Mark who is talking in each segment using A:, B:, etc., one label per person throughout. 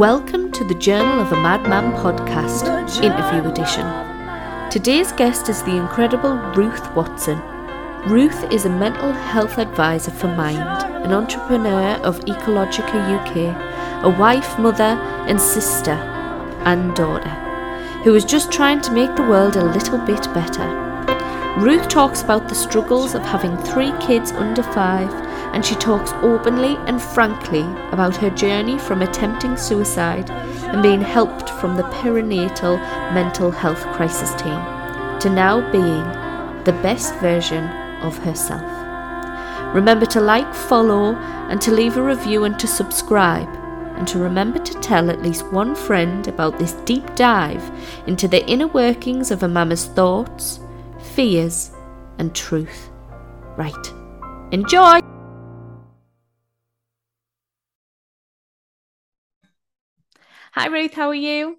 A: Welcome to the Journal of a Madman podcast, interview edition. Today's guest is the incredible Ruth Watson. Ruth is a mental health advisor for Mind, an entrepreneur of Ecologico UK, a wife, mother, and sister, and daughter, who is just trying to make the world a little bit better. Ruth talks about the struggles of having three kids under five, and she talks openly and frankly about her journey from attempting suicide and being helped from the perinatal mental health crisis team to now being the best version of herself. Remember to like, follow, and to leave a review and to subscribe. And to remember to tell at least one friend about this deep dive into the inner workings of a mama's thoughts, fears, and truth. Right. Enjoy! Hi, Ruth. How are you?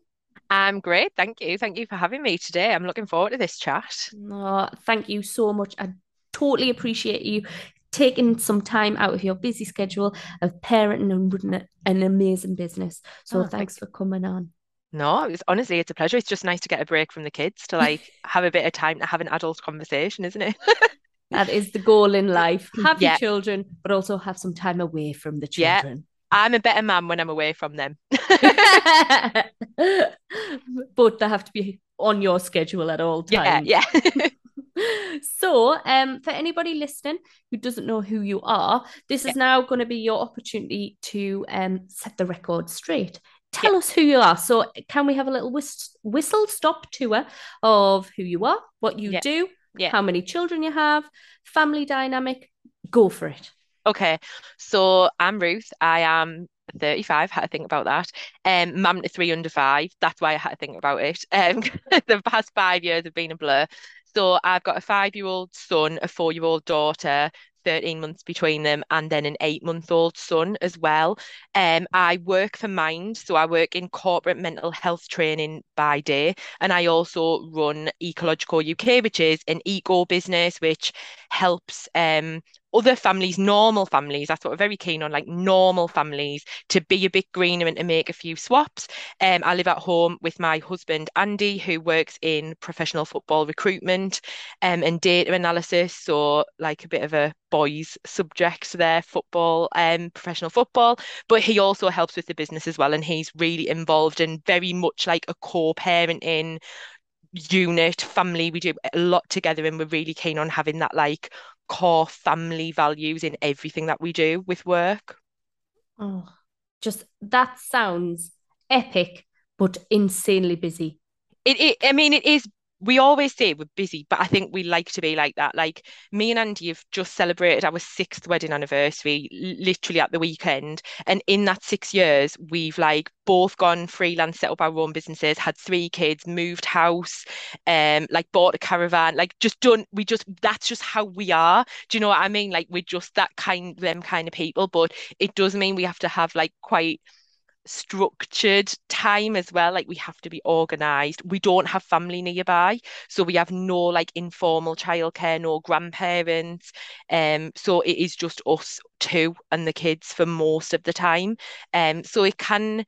B: I'm great. Thank you. Thank you for having me today. I'm looking forward to this chat.
A: Oh, thank you so much. I totally appreciate you taking some time out of your busy schedule of parenting and running an amazing business. So oh, thanks for coming on.
B: No, it's honestly it's a pleasure. It's just nice to get a break from the kids to like have a bit of time to have an adult conversation, isn't it?
A: that is the goal in life. Have yeah. your children, but also have some time away from the children.
B: Yeah. I'm a better man when I'm away from them.
A: but they have to be on your schedule at all
B: times. Yeah, yeah.
A: so, um, for anybody listening who doesn't know who you are, this yeah. is now going to be your opportunity to um set the record straight tell us who you are. So, can we have a little whist- whistle stop tour of who you are, what you do, yeah. how many children you have, family dynamic? Go for it.
B: Okay, so I'm Ruth. I am 35. Had to think about that. Um, mum to three under five. That's why I had to think about it. Um, the past five years have been a blur. So I've got a five-year-old son, a four-year-old daughter, 13 months between them and then an eight month old son as well. Um, I work for Mind, so I work in corporate mental health training by day, and I also run Ecologico UK, which is an eco business which helps um, other families, normal families, that's what we're very keen on, like normal families, to be a bit greener and to make a few swaps. Um, I live at home with my husband, Andy, who works in professional football recruitment um, and data analysis. So, like a bit of a boys' subject there, football, um, professional football. But he also helps with the business as well. And he's really involved and very much like a core parenting unit family we do a lot together and we're really keen on having that like core family values in everything that we do with work.
A: Oh, just that sounds epic, but insanely busy.
B: It, it I mean, it is we always say we're busy, but I think we like to be like that. Like me and Andy have just celebrated our sixth wedding anniversary literally at the weekend. And in that six years, we've like both gone freelance, set up our own businesses, had three kids, moved house, um, like bought a caravan, like just done, we just that's just how we are. Do you know what I mean? Like we're just that kind them kind of people, but it does mean we have to have like quite structured time as well like we have to be organized. We don't have family nearby so we have no like informal childcare no grandparents. Um so it is just us two and the kids for most of the time. Um so it can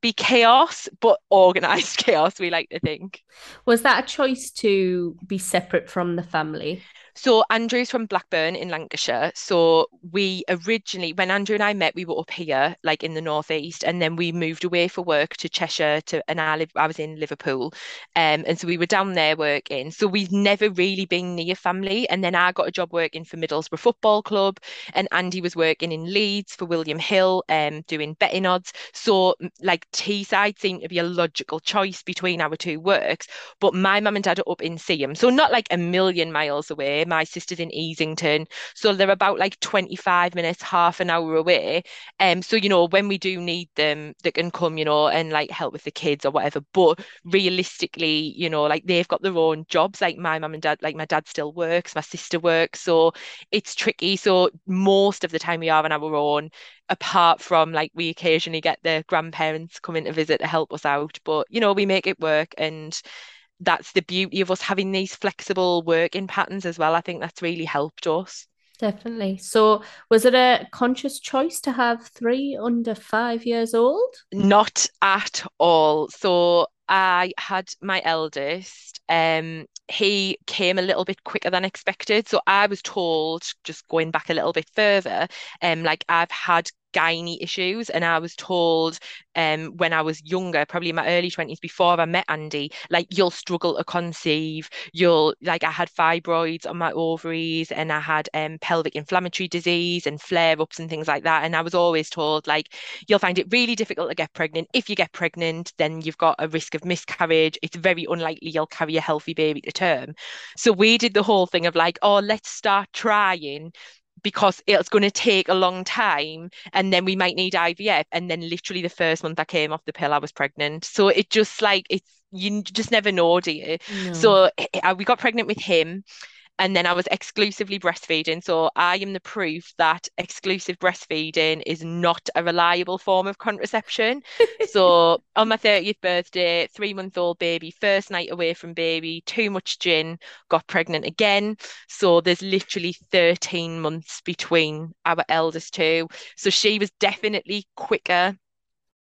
B: be chaos but organized chaos we like to think.
A: Was that a choice to be separate from the family
B: so Andrew's from Blackburn in Lancashire. So we originally, when Andrew and I met, we were up here, like in the northeast, and then we moved away for work to Cheshire. To and I live, I was in Liverpool, um, and so we were down there working. So we've never really been near family. And then I got a job working for Middlesbrough Football Club, and Andy was working in Leeds for William Hill, um, doing betting odds. So like Teesside seemed to be a logical choice between our two works. But my mum and dad are up in Seaham, so not like a million miles away my sister's in Easington. So they're about like 25 minutes, half an hour away. Um, so, you know, when we do need them, they can come, you know, and like help with the kids or whatever. But realistically, you know, like they've got their own jobs. Like my mum and dad, like my dad still works, my sister works. So it's tricky. So most of the time we are on our own apart from like we occasionally get the grandparents coming to visit to help us out but you know we make it work and that's the beauty of us having these flexible working patterns as well. I think that's really helped us.
A: Definitely. So, was it a conscious choice to have three under five years old?
B: Not at all. So, I had my eldest. Um, he came a little bit quicker than expected. So I was told, just going back a little bit further, um, like I've had gynae issues. And I was told um, when I was younger, probably in my early 20s, before I met Andy, like you'll struggle to conceive. You'll like I had fibroids on my ovaries and I had um, pelvic inflammatory disease and flare-ups and things like that. And I was always told like you'll find it really difficult to get pregnant. If you get pregnant, then you've got a risk of miscarriage. It's very unlikely you'll carry a healthy baby to term. So we did the whole thing of like, oh, let's start trying because it's going to take a long time and then we might need IVF. And then literally the first month I came off the pill, I was pregnant. So it just like, it's, you just never know, do you? No. So eh, eh, we got pregnant with him and then I was exclusively breastfeeding. So I am the proof that exclusive breastfeeding is not a reliable form of contraception. so on my 30th birthday, three month old baby, first night away from baby, too much gin, got pregnant again. So there's literally 13 months between our eldest two. So she was definitely quicker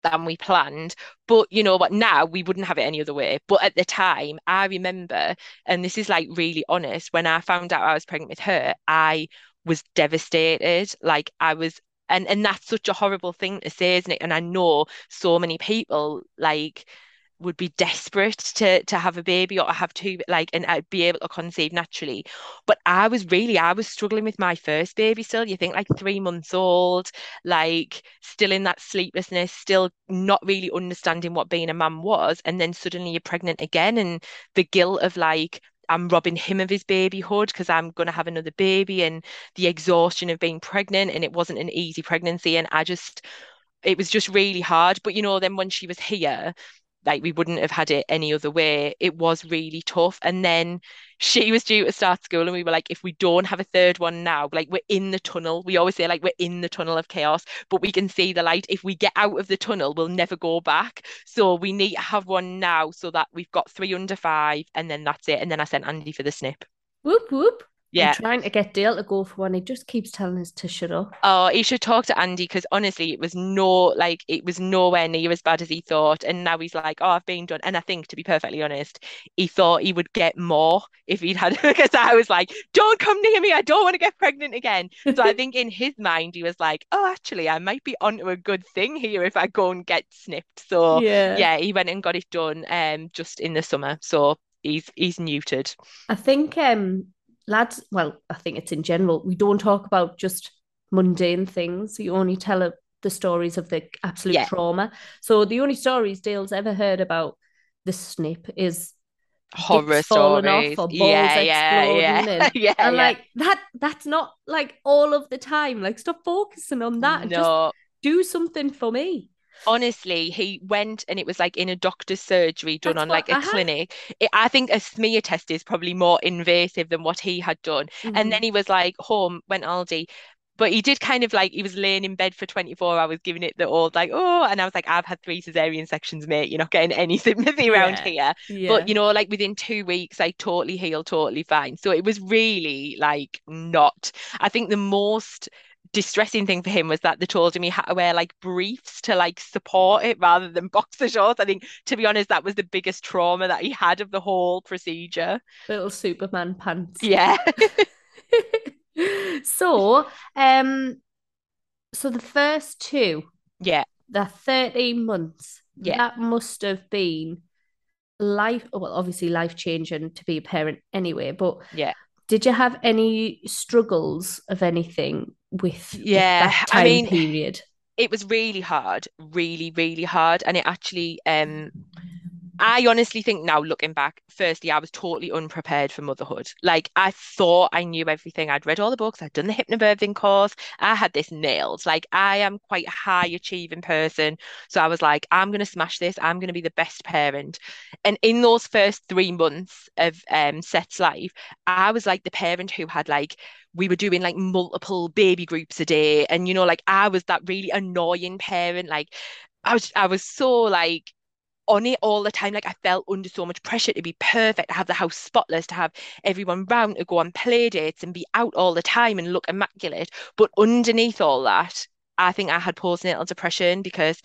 B: than we planned. But you know what? Now we wouldn't have it any other way. But at the time, I remember, and this is like really honest, when I found out I was pregnant with her, I was devastated. Like I was and and that's such a horrible thing to say, isn't it? And I know so many people like would be desperate to to have a baby or have two like and I'd uh, be able to conceive naturally. But I was really I was struggling with my first baby still you think like three months old like still in that sleeplessness still not really understanding what being a mum was and then suddenly you're pregnant again and the guilt of like I'm robbing him of his babyhood because I'm going to have another baby and the exhaustion of being pregnant and it wasn't an easy pregnancy and I just it was just really hard. But you know then when she was here like we wouldn't have had it any other way. It was really tough. And then she was due to start school, and we were like, if we don't have a third one now, like we're in the tunnel. We always say like we're in the tunnel of chaos, but we can see the light. If we get out of the tunnel, we'll never go back. So we need to have one now so that we've got three under five, and then that's it. And then I sent Andy for the snip.
A: Whoop whoop.
B: Yeah.
A: I'm trying to get Dale to go for one. He just keeps telling us to shut up.
B: Oh, he should talk to Andy because honestly, it was no like it was nowhere near as bad as he thought. And now he's like, Oh, I've been done. And I think to be perfectly honest, he thought he would get more if he'd had because I was like, Don't come near me, I don't want to get pregnant again. So I think in his mind he was like, Oh, actually, I might be onto a good thing here if I go and get snipped. So yeah, yeah he went and got it done um just in the summer. So he's he's neutered.
A: I think um lads, well, I think it's in general, we don't talk about just mundane things. You only tell a, the stories of the absolute yeah. trauma. So the only stories Dale's ever heard about the snip is
B: horror stories.
A: Off or balls yeah, yeah, yeah. And, yeah, and like that that's not like all of the time. Like stop focusing on that. No. Just do something for me
B: honestly, he went and it was like in a doctor's surgery done That's on like a clinic. It, I think a smear test is probably more invasive than what he had done. Mm-hmm. And then he was like home, went Aldi, but he did kind of like he was laying in bed for 24 hours giving it the old like oh and i was like i've had three cesarean sections mate you're not getting any sympathy around yeah. here yeah. but you know like within two weeks i totally healed totally fine so it was really like not i think the most distressing thing for him was that they told him he had to wear like briefs to like support it rather than boxer shorts. I think, to be honest, that was the biggest trauma that he had of the whole procedure.
A: Little Superman pants.
B: Yeah.
A: so, um, so the first two,
B: yeah,
A: the 13 months, yeah, that must have been life. Well, obviously life changing to be a parent anyway, but
B: yeah.
A: Did you have any struggles of anything with yeah with time I mean, period?
B: It was really hard, really, really hard, and it actually um I honestly think now looking back, firstly, I was totally unprepared for motherhood. Like I thought I knew everything. I'd read all the books, I'd done the hypnobirthing course, I had this nailed. Like I am quite a high achieving person. So I was like, I'm gonna smash this, I'm gonna be the best parent. And in those first three months of um Seth's life, I was like the parent who had like we were doing like multiple baby groups a day. And you know, like I was that really annoying parent. Like I was I was so like on it all the time. Like I felt under so much pressure to be perfect, to have the house spotless, to have everyone round, to go on play dates and be out all the time and look immaculate. But underneath all that, I think I had postnatal depression because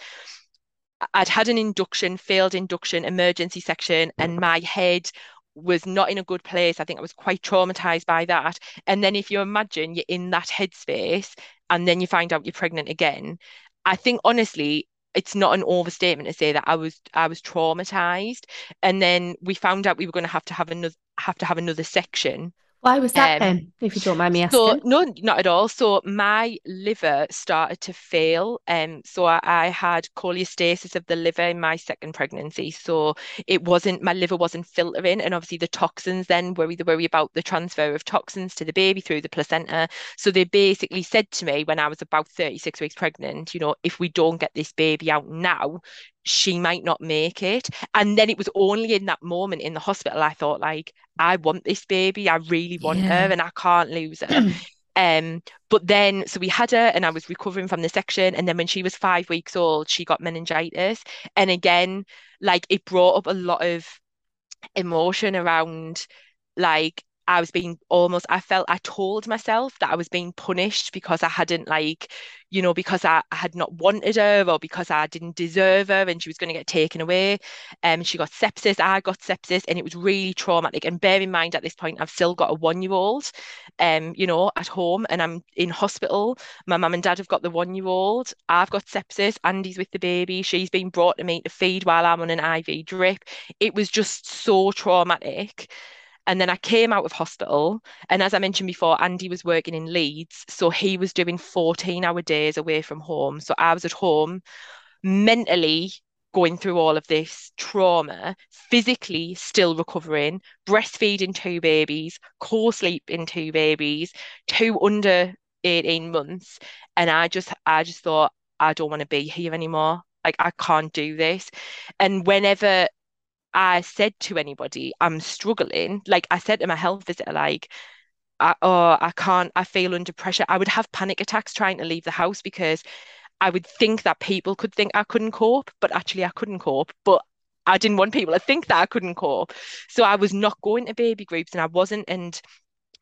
B: I'd had an induction, failed induction, emergency section, and my head was not in a good place. I think I was quite traumatized by that. And then if you imagine you're in that headspace and then you find out you're pregnant again, I think honestly, it's not an overstatement to say that I was I was traumatized. And then we found out we were going to have to have another have to have another section
A: why was that um, then, if you don't mind me asking?
B: So, no, not at all. So my liver started to fail. Um, so I, I, had cholestasis of the liver in my second pregnancy. So it wasn't, my liver wasn't filtering. And obviously the toxins then worry the worry about the transfer of toxins to the baby through the placenta. So they basically said to me when I was about 36 weeks pregnant, you know, if we don't get this baby out now, she might not make it. And then it was only in that moment in the hospital I thought, like, I want this baby. I really want yeah. her and I can't lose her. um, but then so we had her and I was recovering from the section. And then when she was five weeks old, she got meningitis. And again, like it brought up a lot of emotion around like I was being almost, I felt I told myself that I was being punished because I hadn't like, you know, because I, I had not wanted her or because I didn't deserve her and she was going to get taken away. Um, she got sepsis, I got sepsis, and it was really traumatic. And bear in mind at this point, I've still got a one-year-old, um, you know, at home and I'm in hospital. My mum and dad have got the one-year-old. I've got sepsis. Andy's with the baby. She's been brought to me to feed while I'm on an IV drip. It was just so traumatic. And then I came out of hospital. And as I mentioned before, Andy was working in Leeds. So he was doing 14 hour days away from home. So I was at home mentally going through all of this trauma, physically still recovering, breastfeeding two babies, co sleeping two babies, two under 18 months. And I just, I just thought, I don't want to be here anymore. Like, I can't do this. And whenever I said to anybody, I'm struggling. Like I said to my health visitor, like, I, oh, I can't, I feel under pressure. I would have panic attacks trying to leave the house because I would think that people could think I couldn't cope, but actually I couldn't cope. But I didn't want people to think that I couldn't cope. So I was not going to baby groups and I wasn't. And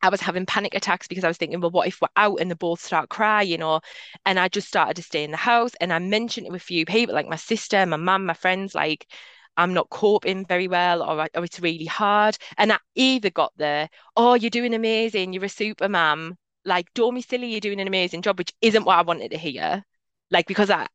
B: I was having panic attacks because I was thinking, well, what if we're out and they both start crying, know? And I just started to stay in the house. And I mentioned it to a few people, like my sister, my mum, my friends, like, I'm not coping very well or, or it's really hard. And I either got there, oh, you're doing amazing, you're a super mum. Like, don't be silly, you're doing an amazing job, which isn't what I wanted to hear. Like, because I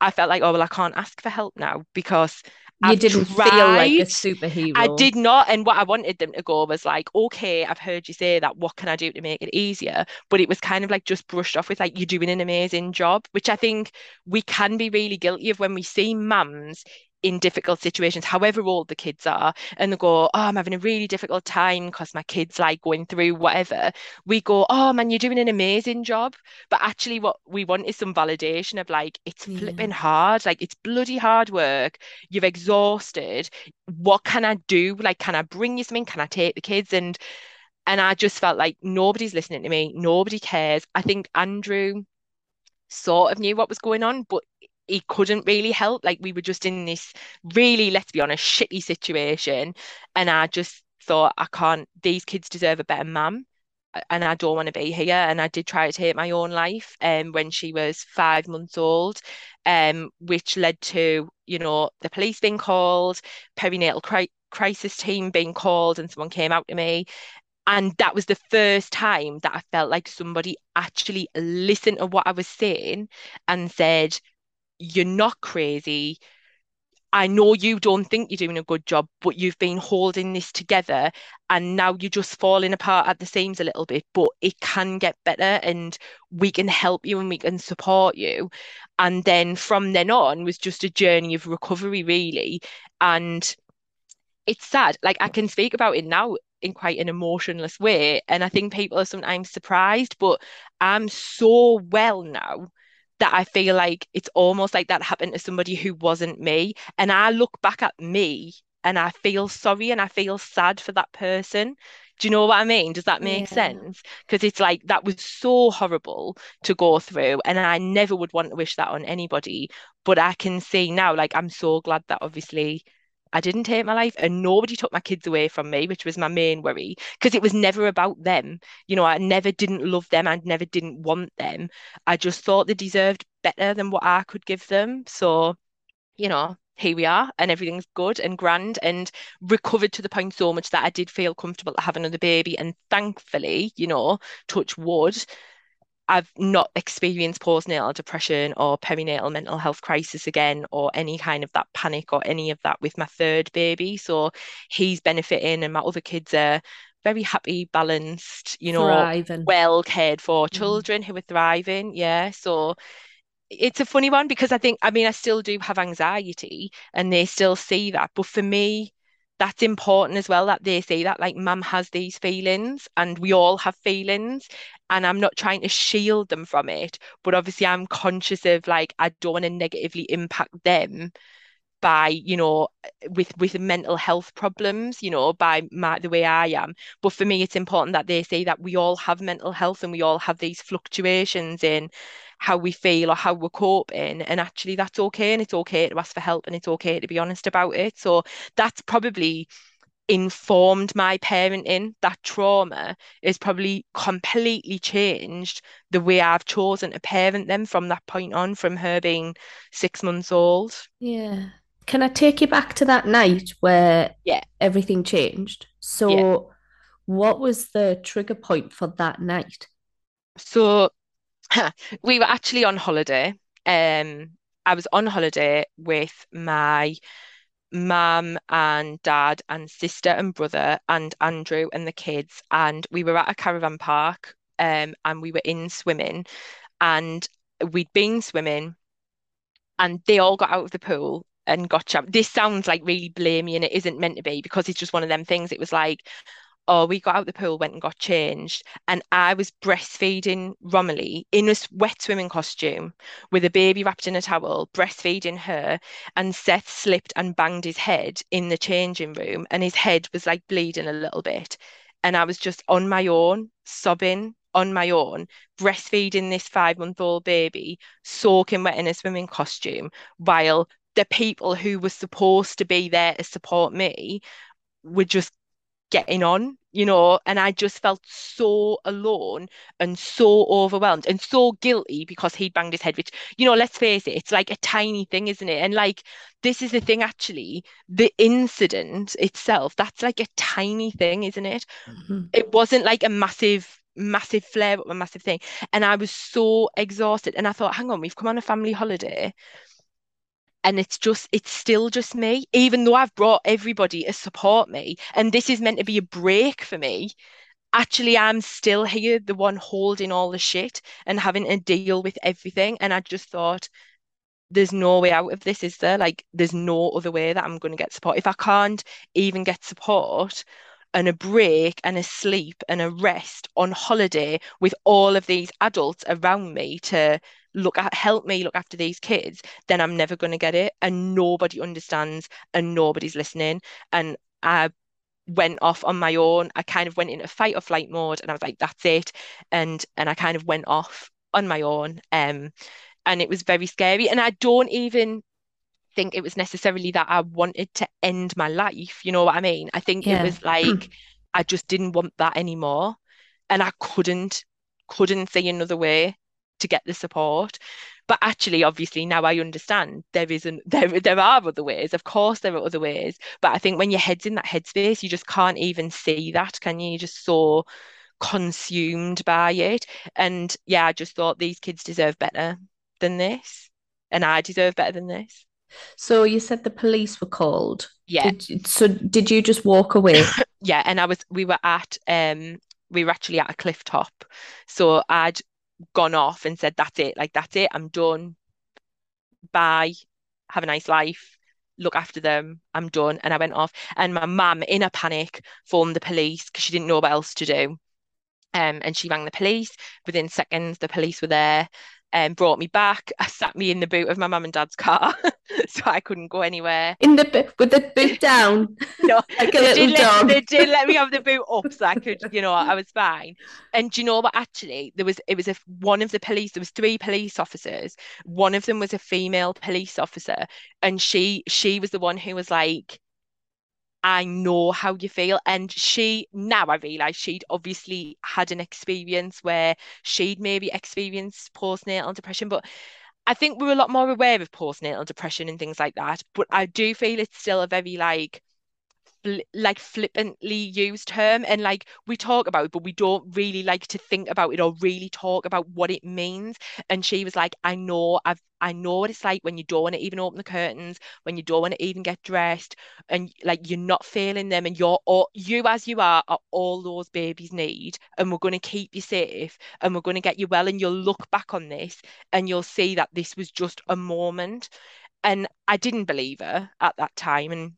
B: I felt like, oh well, I can't ask for help now because
A: you I've didn't tried. feel like a superhero.
B: I did not. And what I wanted them to go was like, okay, I've heard you say that. What can I do to make it easier? But it was kind of like just brushed off with like, you're doing an amazing job, which I think we can be really guilty of when we see mums in difficult situations, however old the kids are, and they go, Oh, I'm having a really difficult time because my kid's like going through whatever. We go, Oh man, you're doing an amazing job. But actually, what we want is some validation of like, it's yeah. flipping hard, like it's bloody hard work. You're exhausted. What can I do? Like, can I bring you something? Can I take the kids? And and I just felt like nobody's listening to me, nobody cares. I think Andrew sort of knew what was going on, but he couldn't really help. Like we were just in this really, let's be honest, shitty situation. And I just thought, I can't, these kids deserve a better mum. And I don't want to be here. And I did try to take my own life um, when she was five months old, um, which led to, you know, the police being called, perinatal cri- crisis team being called, and someone came out to me. And that was the first time that I felt like somebody actually listened to what I was saying and said, you're not crazy. I know you don't think you're doing a good job, but you've been holding this together and now you're just falling apart at the seams a little bit, but it can get better and we can help you and we can support you. And then from then on was just a journey of recovery, really. And it's sad. Like I can speak about it now in quite an emotionless way. And I think people are sometimes surprised, but I'm so well now that I feel like it's almost like that happened to somebody who wasn't me. And I look back at me and I feel sorry and I feel sad for that person Do you know what I mean? Does that make
A: Yeah.
B: sense? Because it's like that was so horrible to go through, and I never would want to wish that on anybody. But I can see now, like, I'm so glad that obviously I didn't take my life and nobody took my kids away from me, which was my main worry, because it was never about them. You know, I never didn't love them, I never didn't want them. I just thought they deserved better than what I could give them. So, you know, here we are, and everything's good and grand and recovered to the point so much that I did feel comfortable to have another baby. And thankfully, you know, touch wood, I've not experienced postnatal depression or perinatal mental health crisis again, or any kind of that panic or any of that with my third baby. So he's benefiting, and my other kids are very happy, balanced, you know,
A: Thriving.
B: well cared for
A: Mm.
B: children who are thriving. Yeah. So it's a funny one because I think, I mean, I still do have anxiety and they still see that. But for me, that's important as well that they say that, like, mum has these feelings and we all have feelings. And I'm not trying to shield them from it. But obviously, I'm conscious of, like, I don't want to negatively impact them by you know with with mental health problems you know by my, the way I am but for me it's important that they say that we all have mental health and we all have these fluctuations in how we feel or how we're coping and actually that's okay and it's okay to ask for help and it's okay to be honest about it so that's probably informed my parenting that trauma has probably completely changed the way I've chosen to parent them from that point on from her being six months old
A: Yeah. Can I take you back to that night where
B: Yeah.
A: everything changed? So, what was the trigger point for that night?
B: So we were actually on holiday. Um, I was on holiday with my mum and dad and sister and brother and Andrew and the kids, and we were at a caravan park. Um, and we were in swimming, and we'd been swimming, and they all got out of the pool and got champ. This sounds like really blamey, and it isn't meant to be because it's just one of them things. It was like oh, we got out the pool, went and got changed, and I was breastfeeding Romilly in a wet swimming costume with a baby wrapped in a towel, breastfeeding her, and Seth slipped and banged his head in the changing room, and his head was like bleeding a little bit. And I was just on my own, sobbing on my own, breastfeeding this five-month-old baby, soaking wet in a swimming costume, while the people who were supposed to be there to support me were just getting on, you know, and I just felt so alone and so overwhelmed and so guilty because he'd banged his head, which, you know, let's face it, it's like a tiny thing, isn't it? And like, this is the thing actually, the incident itself, that's like a tiny thing, isn't it?
A: Mhm.
B: It wasn't like a massive, massive flare up, a massive thing. And I was so exhausted. And I thought, hang on, we've come on a family holiday and it's just it's still just me even though I've brought everybody to support me and this is meant to be a break for me. Actually I'm still here the one holding all the shit and having to deal with everything and I just thought there's no way out of this is there? Like there's no other way that I'm going to get support. If I can't even get support and a break and a sleep and a rest on holiday with all of these adults around me to look at help me look after these kids, then I'm never going to get it. And nobody understands and nobody's listening. And I went off on my own. I kind of went into fight or flight mode and I was like, that's it. And and I kind of went off on my own. Um, and it was very scary. And I don't even think it was necessarily that I wanted to end my life. You know what I mean? I think it was like I just didn't want that anymore. And I couldn't, couldn't see another way to get the support. But actually, obviously, now I understand there isn't there there are other ways. Of course, there are other ways. But I think when your head's in that headspace, you just can't even see that, can you? You're just so consumed by it. And yeah, I just thought these kids deserve better than this. And I deserve better than this.
A: So you said the police were called.
B: Yeah.
A: Did so did you just walk away?
B: Yeah, and I was we were at um we were actually at a cliff top. So I'd gone off and said, That's it, like that's it, I'm done. Bye. Have a nice life. Look after them. I'm done. And I went off. And my mum, in a panic, phoned the police because she didn't know what else to do. Um, and she rang the police. Within seconds, the police were there. And um, brought me back. I sat me in the boot of my mum and dad's car, so I couldn't go anywhere.
A: In the with the boot down,
B: no, like a little dog. Let, they did let me have the boot up, so I could, you know, I was fine. And do you know what? Actually, there was it was a one of the police. There was three police officers. One of them was a female police officer, and she she was the one who was like I know how you feel. And she, now I realise she'd obviously had an experience where she'd maybe experienced postnatal depression, but I think we're a lot more aware of postnatal depression and things like that. But I do feel it's still a very like like flippantly used term and like we talk about it but we don't really like to think about it or really talk about what it means. And she was like I know I've I know what it's like when you don't want to even open the curtains when you don't want to even get dressed and like you're not feeling them and you're all you as you are are all those babies need and we're going to keep you safe and we're going to get you well and you'll look back on this and you'll see that this was just a moment. And I didn't believe her at that time and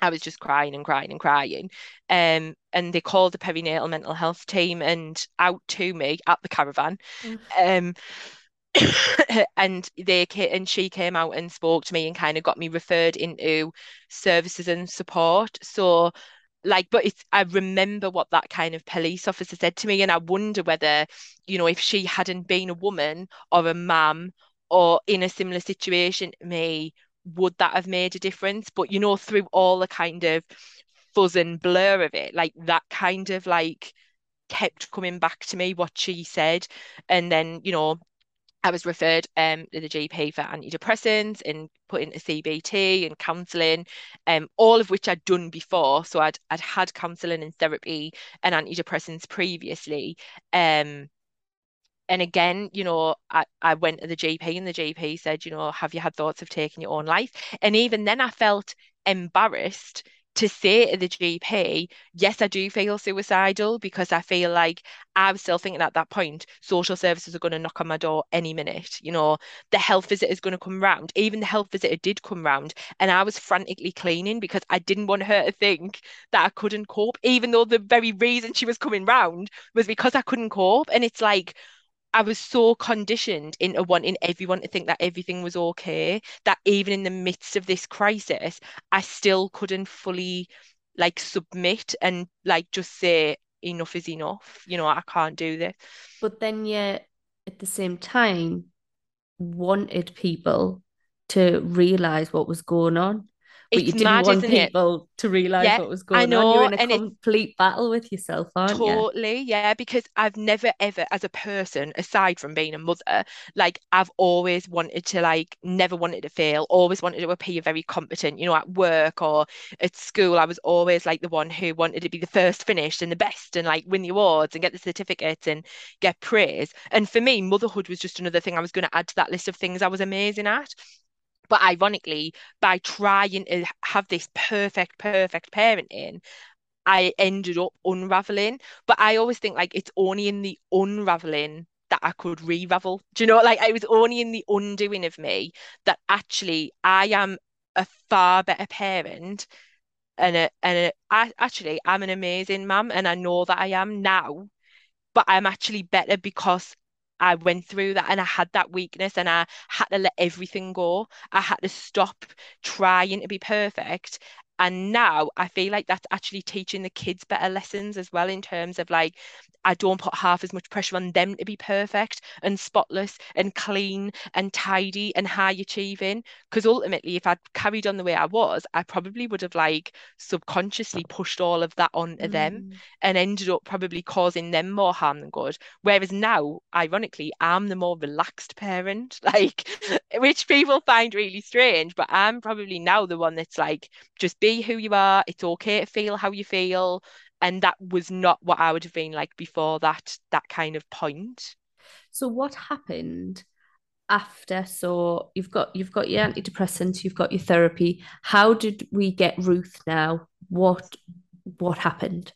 B: I was just crying and crying and crying. Um, and they called the perinatal mental health team and out to me at the caravan. Mm. Um, and they and she came out and spoke to me and kind of got me referred into services and support. So like but it's I remember what that kind of police officer said to me and I wonder whether you know if she hadn't been a woman or a mum or in a similar situation me would that have made a difference? But you know, through all the kind of fuzz and blur of it, like that kind of like kept coming back to me what she said. And then, you know, I was referred um, to the GP for antidepressants and put into CBT and counselling, um, all of which I'd done before. So I'd I'd had counselling and therapy and antidepressants previously. Um, and again, you know, I, I went to the GP and the GP said, you know, have you had thoughts of taking your own life? And even then I felt embarrassed to say to the GP, yes, I do feel suicidal because I feel like I was still thinking at that point, social services are going to knock on my door any minute. You know, the health visit is going to come round. Even the health visitor did come round, and I was frantically cleaning because I didn't want her to think that I couldn't cope, even though the very reason she was coming round was because I couldn't cope. And it's like, I was so conditioned into wanting everyone to think that everything was okay that even in the midst of this crisis, I still couldn't fully like submit and like just say enough is enough. You know, I can't do this.
A: But then yet at the same time wanted people to realize what was going on but you didn't mad, want people it? to realize yeah, what was going I know, on. You're in a complete battle with yourself, aren't
B: totally,
A: you?
B: Totally, yeah. Because I've never ever, as a person, aside from being a mother, like I've always wanted to, like, never wanted to fail. Always wanted to appear very competent. You know, at work or at school, I was always like the one who wanted to be the first finished and the best, and like win the awards and get the certificates and get praise. And for me, motherhood was just another thing I was going to add to that list of things I was amazing at. But ironically, by trying to have this perfect, perfect parenting, I ended up unraveling. But I always think like it's only in the unraveling that I could re-ravel. Do you know, like it was only in the undoing of me that actually I am a far better parent and a, and a, I, actually I'm an amazing mum and I know that I am now, but I'm actually better because I went through that and I had that weakness and I had to let everything go. I had to stop trying to be perfect. And now I feel like that's actually teaching the kids better lessons as well in terms of like I don't put half as much pressure on them to be perfect and spotless and clean and tidy and high achieving. Because ultimately, if I'd carried on the way I was, I probably would have like subconsciously pushed all of that onto mm. them and ended up probably causing them more harm than good. Whereas now, ironically, I'm the more relaxed parent, like which people find really strange. But I'm probably now the one that's like, just be who you are. It's okay to feel how you feel and that was not what I would have been like before that that kind of point.
A: So what happened after? So you've got you've got your antidepressants, you've got your therapy. How did we get Ruth now? What what happened?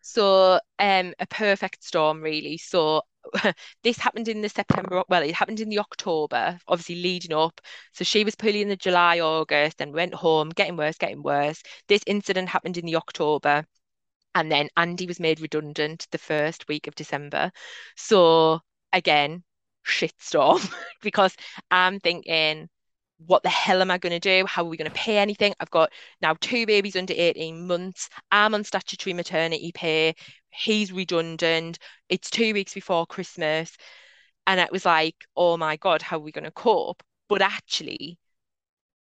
B: So um a perfect storm really. So this happened in the September, well, it happened in the October, obviously leading up. So she was poorly in the July, August, and went home, getting worse, getting worse. This incident happened in the October. And then Andy was made redundant the first week of December. So again, shitstorm because I'm thinking, what the hell am I going to do? How are we going to pay anything? I've got now two babies under 18 months. I'm on statutory maternity pay. He's redundant. It's two weeks before Christmas. And it was like, oh my God, how are we going to cope? But actually,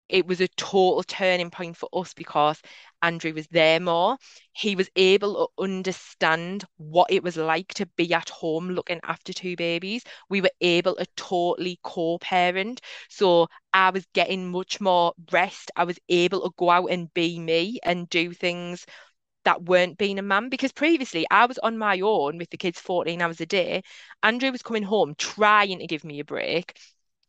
B: it was a total turning point for us because Andrew was there more. He was able to understand what it was like to be at home looking after two babies. We were able to totally co-parent. So I was getting much more rest. I was able to go out and be me and do things that weren't being a mum because previously I was on my own with the kids 14 hours a day. Andrew was coming home trying to give me a break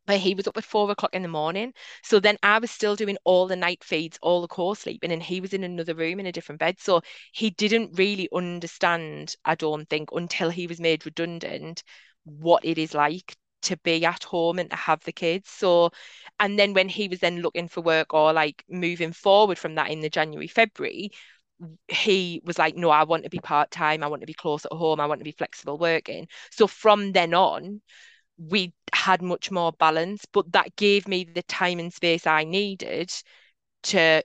B: but he was up at four o'clock in the morning. So then I was still doing all the night feeds, all the co sleeping, and he was in another room in a different bed. So he didn't really understand, I don't think, until he was made redundant, what it is like to be at home and to have the kids. So, and then when he was then looking for work or like moving forward from that in the January, February, he was like, no, I want to be part time. I want to be close at home. I want to be flexible working. So from then on, we had much more balance, but that gave me the time and space I needed to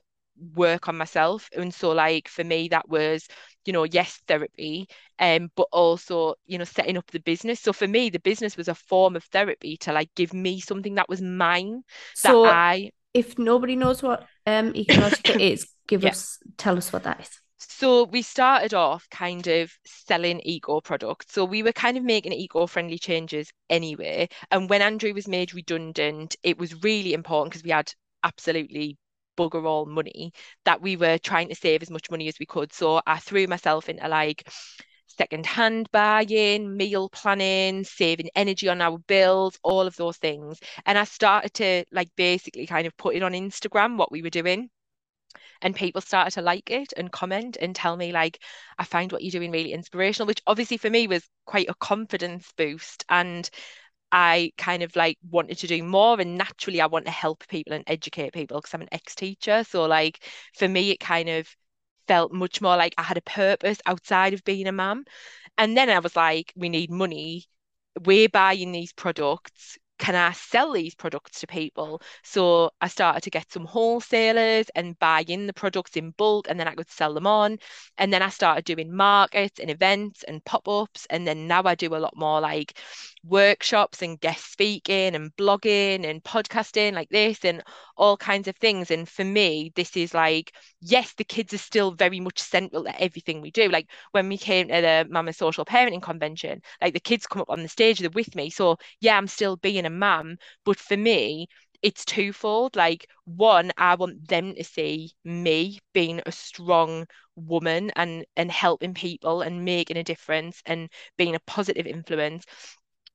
B: work on myself. And so, like, for me, that was, you know, yes, therapy, um, but also, you know, setting up the business. So for me, the business was a form of therapy to like give me something that was mine
A: so
B: that I
A: if nobody knows what um Ecologico is, give yeah. us tell us what that is.
B: So we started off kind of selling eco products. So we were kind of making eco-friendly changes anyway. And when Andrew was made redundant, it was really important because we had absolutely bugger all money that we were trying to save as much money as we could. So I threw myself into like second-hand buying, meal planning, saving energy on our bills, all of those things. And I started to like basically kind of put it on Instagram what we were doing. And people started to like it and comment and tell me like I find what you're doing really inspirational which obviously for me was quite a confidence boost. And I kind of like wanted to do more. And naturally I want to help people and educate people because I'm an ex-teacher. So like for me it kind of felt much more like I had a purpose outside of being a mum and then I was like we need money we're buying these products can I sell these products to people? So I started to get some wholesalers and buy in the products in bulk, and then I could sell them on. And then I started doing markets and events and pop ups. And then now I do a lot more like workshops and guest speaking and blogging and podcasting like this and all kinds of things. And for me, this is like, yes, the kids are still very much central to everything we do. Like when we came to the Mamma Social Parenting Convention, like the kids come up on the stage, they're with me. So yeah, I'm still being a mum, but for me, it's twofold. Like, one, I want them to see me being a strong woman and and helping people and making a difference and being a positive influence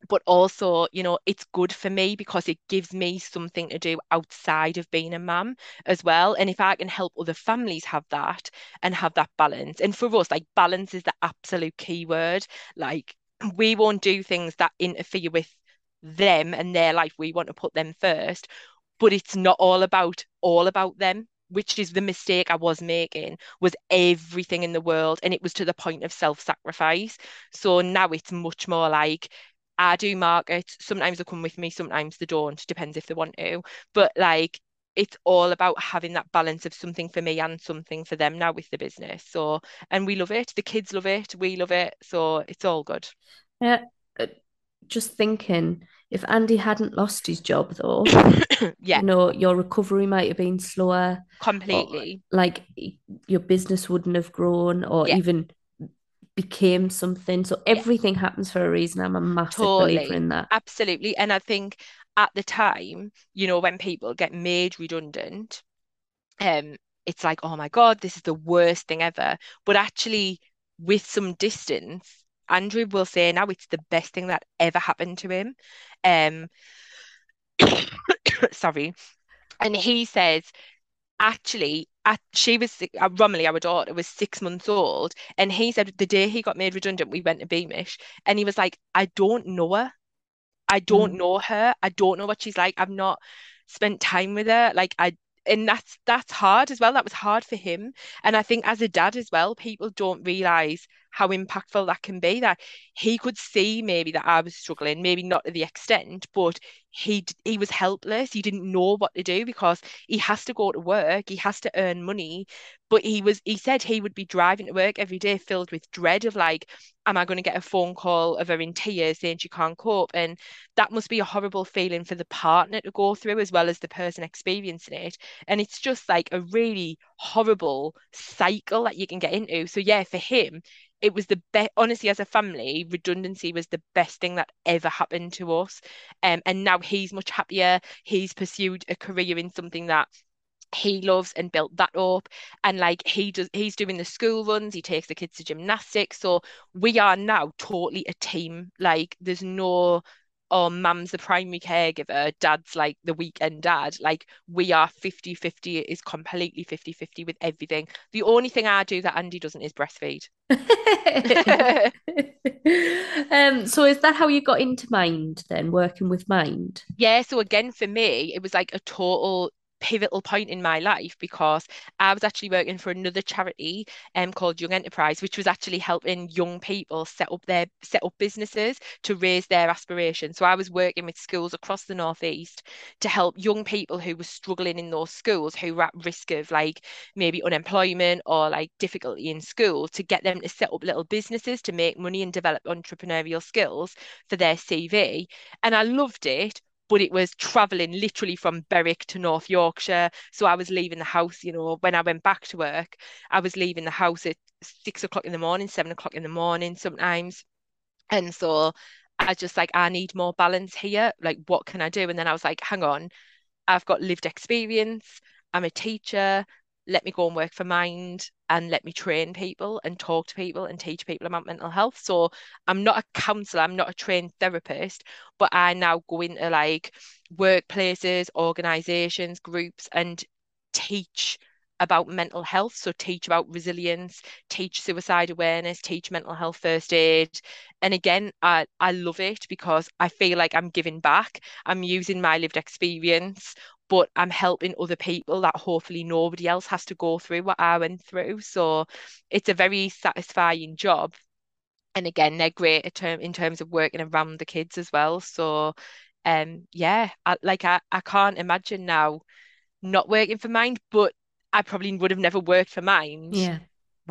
B: but also, you know, it's good for me because it gives me something to do outside of being a mum as well. And if I can help other families have that and have that balance, and for us, like balance is the absolute key word. Like we won't do things that interfere with them and their life. We want to put them first, but it's not all about all about them which is the mistake I was making, was everything in the world. And it was to the point of self sacrifice. So now it's much more like I do markets. Sometimes they come with me, sometimes they don't, depends if they want to. But like it's all about having that balance of something for me and something for them now with the business. So and we love it. The kids love it. We love it. So it's all good.
A: Yeah. Uh, just thinking if Andy hadn't lost his job though,
B: yeah,
A: you know, your recovery might have been slower.
B: Completely.
A: Or, like your business wouldn't have grown or yeah. even became something. So everything yeah. happens for a reason. I'm a massive totally. believer in that.
B: Absolutely. And I think at the time, you know, when people get made redundant, um, it's like, oh my God, this is the worst thing ever. But actually, with some distance, Andrew will say now it's the best thing that ever happened to him. Um, sorry. And he says, actually, at, she was uh, Romilly, our daughter, was six months old, and he said the day he got made redundant, we went to Beamish, and he was like, "I don't know her, I don't mm. know her, I don't know what she's like. I've not spent time with her, like I." And that's that's hard as well. That was hard for him, and I think as a dad as well, people don't realize how impactful that can be that he could see maybe that I was struggling, maybe not to the extent, but he he was helpless. He didn't know what to do because he has to go to work, he has to earn money, but he was he said he would be driving to work every day filled with dread of like, am I going to get a phone call of her in tears saying she can't cope? And that must be a horrible feeling for the partner to go through as well as the person experiencing it. And it's just like a really horrible cycle that you can get into. So yeah, for him, it was the best honestly as a family redundancy was the best thing that ever happened to us um, and now he's much happier he's pursued a career in something that he loves and built that up. And like he does he's doing the school runs he takes the kids to gymnastics. So we are now totally a team. Like there's no oh mum's the primary caregiver dad's like the weekend dad. Like we are 50 50 it is completely 50 50 with everything. The only thing i do that andy doesn't is breastfeed.
A: Um so is that how you got into mind then working with mind?
B: Yeah so again for me it was like a total pivotal point in my life because I was actually working for another charity um, called Young Enterprise, which was actually helping young people set up their set up businesses to raise their aspirations. So I was working with schools across the northeast to help young people who were struggling in those schools, who were at risk of like maybe unemployment or like difficulty in school, to get them to set up little businesses to make money and develop entrepreneurial skills for their CV. And I loved it but it was traveling literally from Berwick to North Yorkshire. So I was leaving the house, you know, when I went back to work, I was leaving the house at six o'clock in the morning, seven o'clock in the morning sometimes. And so I just like, I need more balance here. Like, what can I do? And then I was like, hang on, I've got lived experience. I'm a teacher let me go and work for Mind and let me train people and talk to people and teach people about mental health. So I'm not a counselor, I'm not a trained therapist, but I now go into like workplaces, organizations, groups and teach about mental health. So teach about resilience, teach suicide awareness, teach mental health first aid. And again, I, I love it because I feel like I'm giving back. I'm using my lived experience but I'm helping other people that hopefully nobody else has to go through what I went through. So it's a very satisfying job. And again, they're great in terms of working around the kids as well. So um yeah, I, like I, I can't imagine now not working for Mind, but I probably would have never worked for Mind.
A: Yeah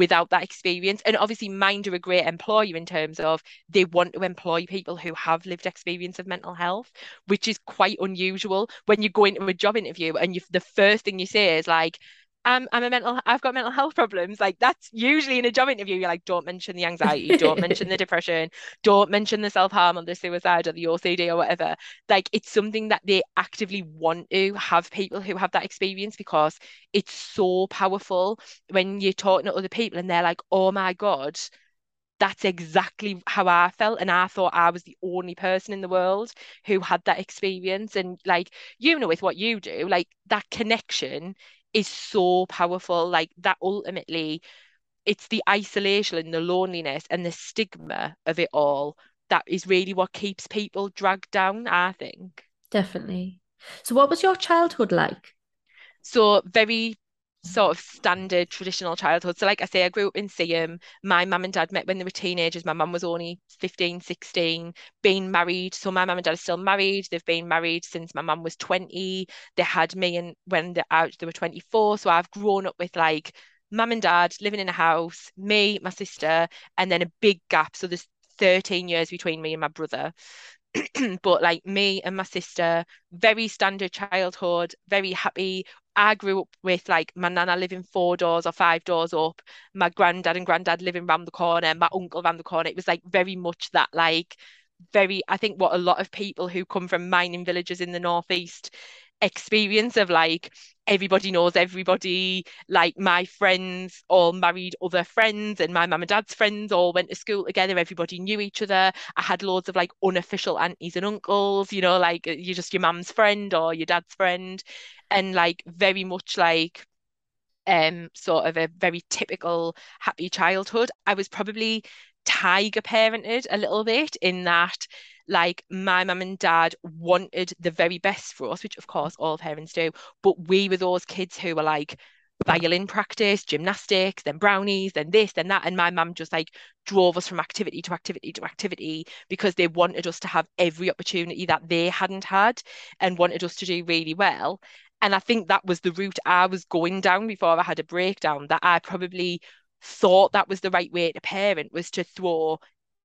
B: without that experience. And obviously, Mind are a great employer in terms of they want to employ people who have lived experience of mental health, which is quite unusual when you go into a job interview and you the first thing you say is like, I'm I'm a mental I've got mental health problems. Like that's usually in a job interview, you're like, don't mention the anxiety, don't mention the depression, don't mention the self-harm or the suicide or the OCD or whatever. Like it's something that they actively want to have people who have that experience because it's so powerful when you're talking to other people and they're like, oh my God, that's exactly how I felt. And I thought I was the only person in the world who had that experience. And like, you know, with what you do, like that connection is so powerful. Like that ultimately, it's the isolation and the loneliness and the stigma of it all that is really what keeps people dragged down, I think.
A: Definitely. So, what was your childhood like?
B: So, very sort of standard traditional childhood. So like I say, I grew up in Seaham. My mum and dad met when they were teenagers. My mum was only 15, 16, being married. So my mum and dad are still married. They've been married since my mum was 20. They had me and when they're out, uh, they were 24. So I've grown up with like mum and dad living in a house, me, my sister, and then a big gap. So there's 13 years between me and my brother. but like me and my sister, very standard childhood, very happy. I grew up with like my nana living four doors or five doors up, my granddad and granddad living round the corner, my uncle round the corner. It was like very much that like very I think what a lot of people who come from mining villages in the northeast experience of like everybody knows everybody like my friends all married other friends and my mum and dad's friends all went to school together everybody knew each other. I had loads of like unofficial aunties and uncles you know like uh, you're just your mum's friend or your dad's friend. And like very much like um sort of a very typical happy childhood. I was probably tiger parented a little bit in that like my mum and dad wanted the very best for us, which of course all parents do, but we were those kids who were like violin practice, gymnastics, then brownies, then this, then that. And my mum just like drove us from activity to activity to activity because they wanted us to have every opportunity that they hadn't had and wanted us to do really well. And I think that was the route I was going down before I had a breakdown, that I probably thought that was the right way to parent was to throw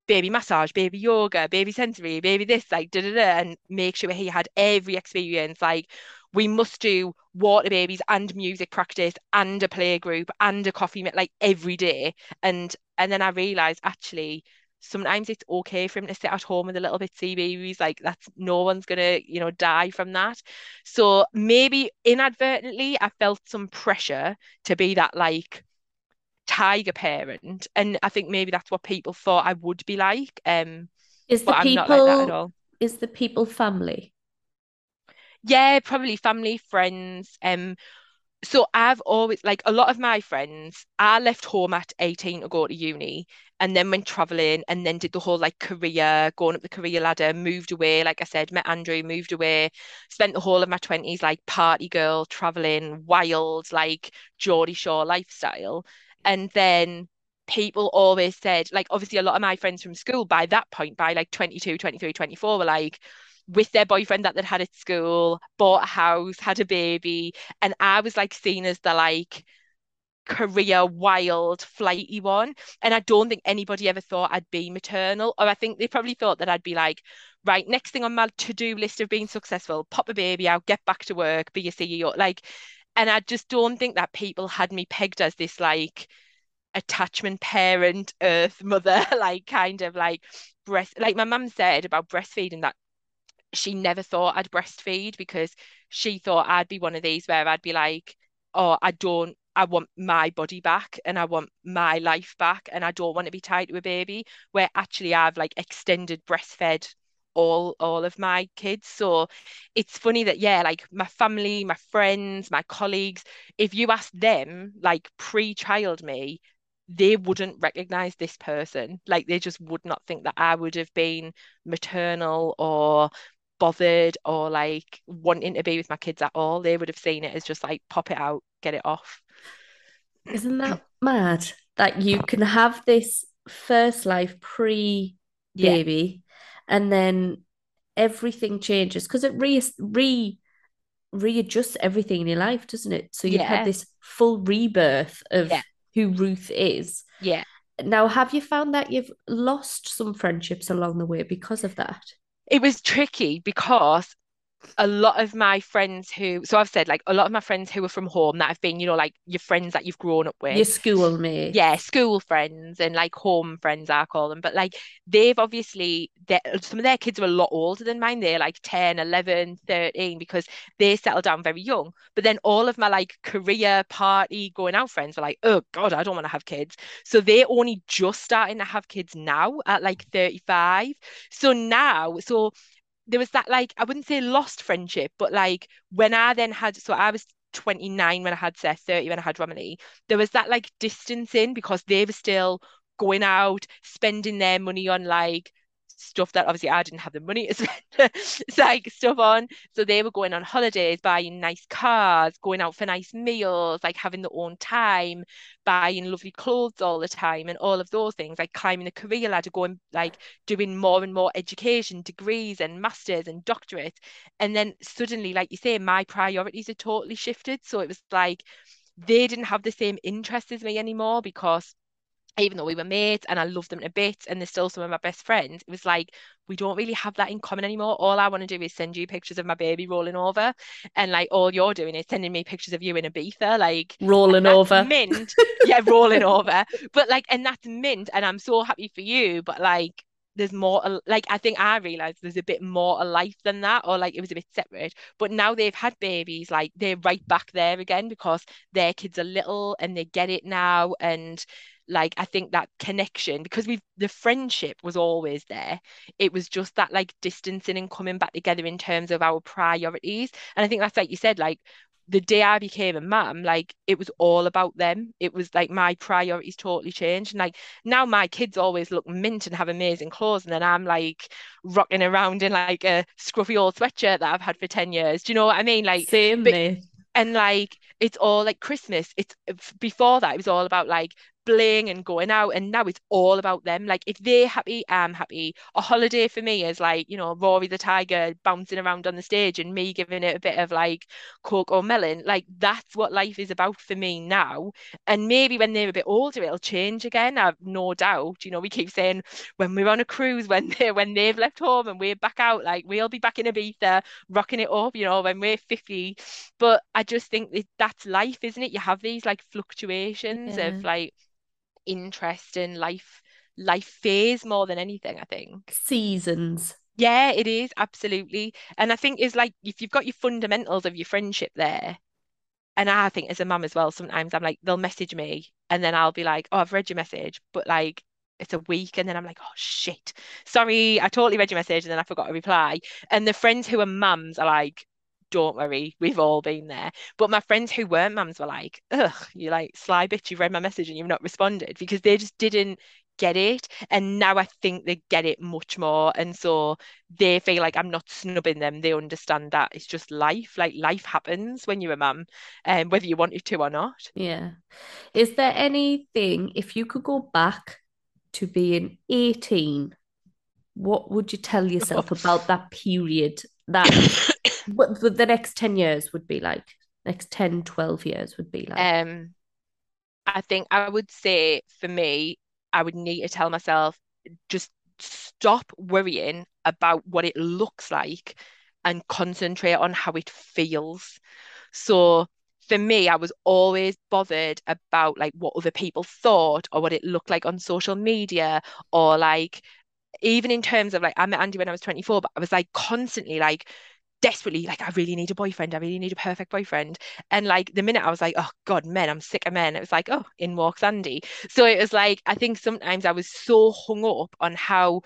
B: baby massage, baby yoga, baby sensory, baby this, like da da da, and make sure he had every experience. Like we must do water babies and music practice and a play group and a coffee like every day. And and then I realized actually sometimes it's okay for him to sit at home with a little bitsy babies. Like that's no one's gonna, you know, die from that. So maybe inadvertently I felt some pressure to be that like tiger parent. And I think maybe that's what people thought I would be like. Um
A: is the people like is the people family?
B: Yeah, probably family, friends. Um, so I've always like a lot of my friends, I left home at 18 to go to uni and then went traveling and then did the whole like career, going up the career ladder, moved away, like I said, met Andrew, moved away, spent the whole of my 20s like party girl, traveling, wild, like Geordie Shore lifestyle. And then people always said, like obviously a lot of my friends from school by that point, by like 22, 23, 24 were like, with their boyfriend that they'd had at school, bought a house, had a baby, and I was like seen as the like career wild flighty one. And i don't think anybody ever thought i'd be maternal. Or i think they probably thought that i'd be like right next thing on my to-do list of being successful pop a baby out get back to work be a ceo like and i just don't think that people had me pegged as this like attachment parent earth mother like kind of like breast like my mum said about breastfeeding that she never thought I'd breastfeed because she thought I'd be one of these where I'd be like, oh, I don't, I want my body back and I want my life back and I don't want to be tied to a baby. Where actually I've like extended breastfed all all of my kids. So it's funny that yeah, like my family, my friends, my colleagues, if you ask them like pre-child me, they wouldn't recognize this person. Like they just would not think that I would have been maternal or bothered or like wanting to be with my kids at all. They would have seen it as just like pop it out, get it off.
A: Isn't that mad that you can have this first life pre baby. And then everything changes because it re re readjusts everything in your life, doesn't it? So you yeah. have this full rebirth of yeah. who Ruth is.
B: Yeah.
A: Now, have you found that you've lost some friendships along the way because of that?
B: it was tricky because a lot of my friends who so I've said like a lot of my friends who are from home that have been you know like your friends that you've grown up with.
A: Your school mates
B: yeah school friends and like home friends I call them. But like they've obviously some of their kids are a lot older than mine. They're like 10 11 13 because they settled down very young. But then all of my like career party going out friends were like oh god I don't want to have kids. So they're only just starting to have kids now at like 35 so now so there was that like I wouldn't say lost friendship, but like when I then had so I was 29 when I had Seth, 30 when I had Romilly, there was that like distancing because they were still going out, spending their money on like stuff that obviously I didn't have the money to spend like stuff on. So they were going on holidays, buying nice cars, going out for nice meals, like having their own time, buying lovely clothes all the time, and all of those things, like climbing the career ladder, going like doing more and more education, degrees and masters and doctorates. And then suddenly, like you say, my priorities are totally shifted. So it was like they didn't have the same interest as me anymore because even though we were mates and I love them to bits and they're still some of my best friends, it was like we don't really have that in common anymore. All I want to do is send you pictures of my baby rolling over, and like all you're doing is sending me pictures of you in Ibiza, like
A: rolling over,
B: mint, yeah, rolling over. But like, and that's mint, and I'm so happy for you. But like, there's more like I think I realized there's a bit more a life than that or like it was a bit separate but now they've had babies like they're right back there again because their kids are little and they get it now and like I think that connection because we've the friendship was always there. It was just that like distancing and coming back together in terms of our priorities. And I think that's like you said, like the day I became a mum, like it was all about them. It was like my priorities totally changed. And like now my kids always look mint and have amazing clothes. And then I'm like rocking around in like a scruffy old sweatshirt that I've had for 10 years. Do you know what I mean? Like
A: same but,
B: and like it's all like Christmas. It's before that, it was all about like bling and going out and now it's all about them. Like if they're happy I'm happy. A holiday for me is like you know Rory the tiger bouncing around on the stage and me giving it a bit of like Cocomelon. Like that's what life is about for me now. And maybe when they're a bit older it'll change again I've no doubt. You know we keep saying when we're on a cruise when they when they've left home and we're back out like we'll be back in Ibiza rocking it up you know when we're 50 but I just think that that's life isn't it? You have these like fluctuations yeah. of like interest in life life phase more than anything, I think.
A: Seasons.
B: Yeah, it is absolutely. And I think it's like if you've got your fundamentals of your friendship there, and I think as a mum as well, sometimes I'm like, they'll message me and then I'll be like, oh, I've read your message, but like it's a week and then I'm like, oh shit, sorry, I totally read your message and then I forgot to reply. And the friends who are mums are like, don't worry, we've all been there. But my friends who weren't mums were like, ugh, you like sly bitch, you've read my message and you've not responded because they just didn't get it. And now I think they get it much more. And so they feel like I'm not snubbing them. They understand that it's just life. Like life happens when you're a mum, um, whether you want it to or not.
A: Yeah. Is there anything, if you could go back to being 18, what would you tell yourself about that period that what the next 10 years would be like next 10 12 years would be like?
B: Um i think i would say for me i would need to tell myself just stop worrying about what it looks like and concentrate on how it feels. So for me, I was always bothered about like what other people thought or what it looked like on social media or like even in terms of like I met Andy when I was 24, but I was like constantly like desperately like I really need a boyfriend. I really need a perfect boyfriend. And like the minute I was like, oh God, men, I'm sick of men. It was like, oh, in walks Andy. So it was like I think sometimes I was so hung up on how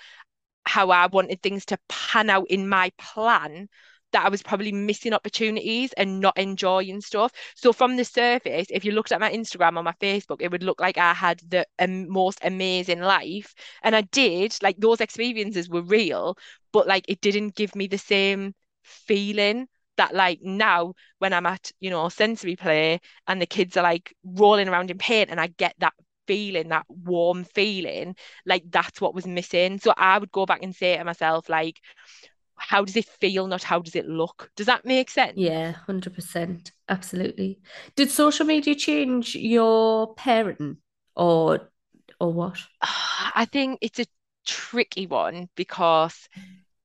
B: how I wanted things to pan out in my plan that I was probably missing opportunities and not enjoying stuff. So from the surface, if you looked at my Instagram or my Facebook, it would look like I had the um, most amazing life. And I did, like those experiences were real, but like it didn't give me the same feeling that like now when I'm at, you know, sensory play and the kids are like rolling around in paint and I get that feeling, that warm feeling, like that's what was missing. So I would go back and say to myself, like, how does it feel, not how does it look? Does that make sense?
A: Yeah, 100%. Absolutely. Did social media change your parenting or or what?
B: I think it's a tricky one because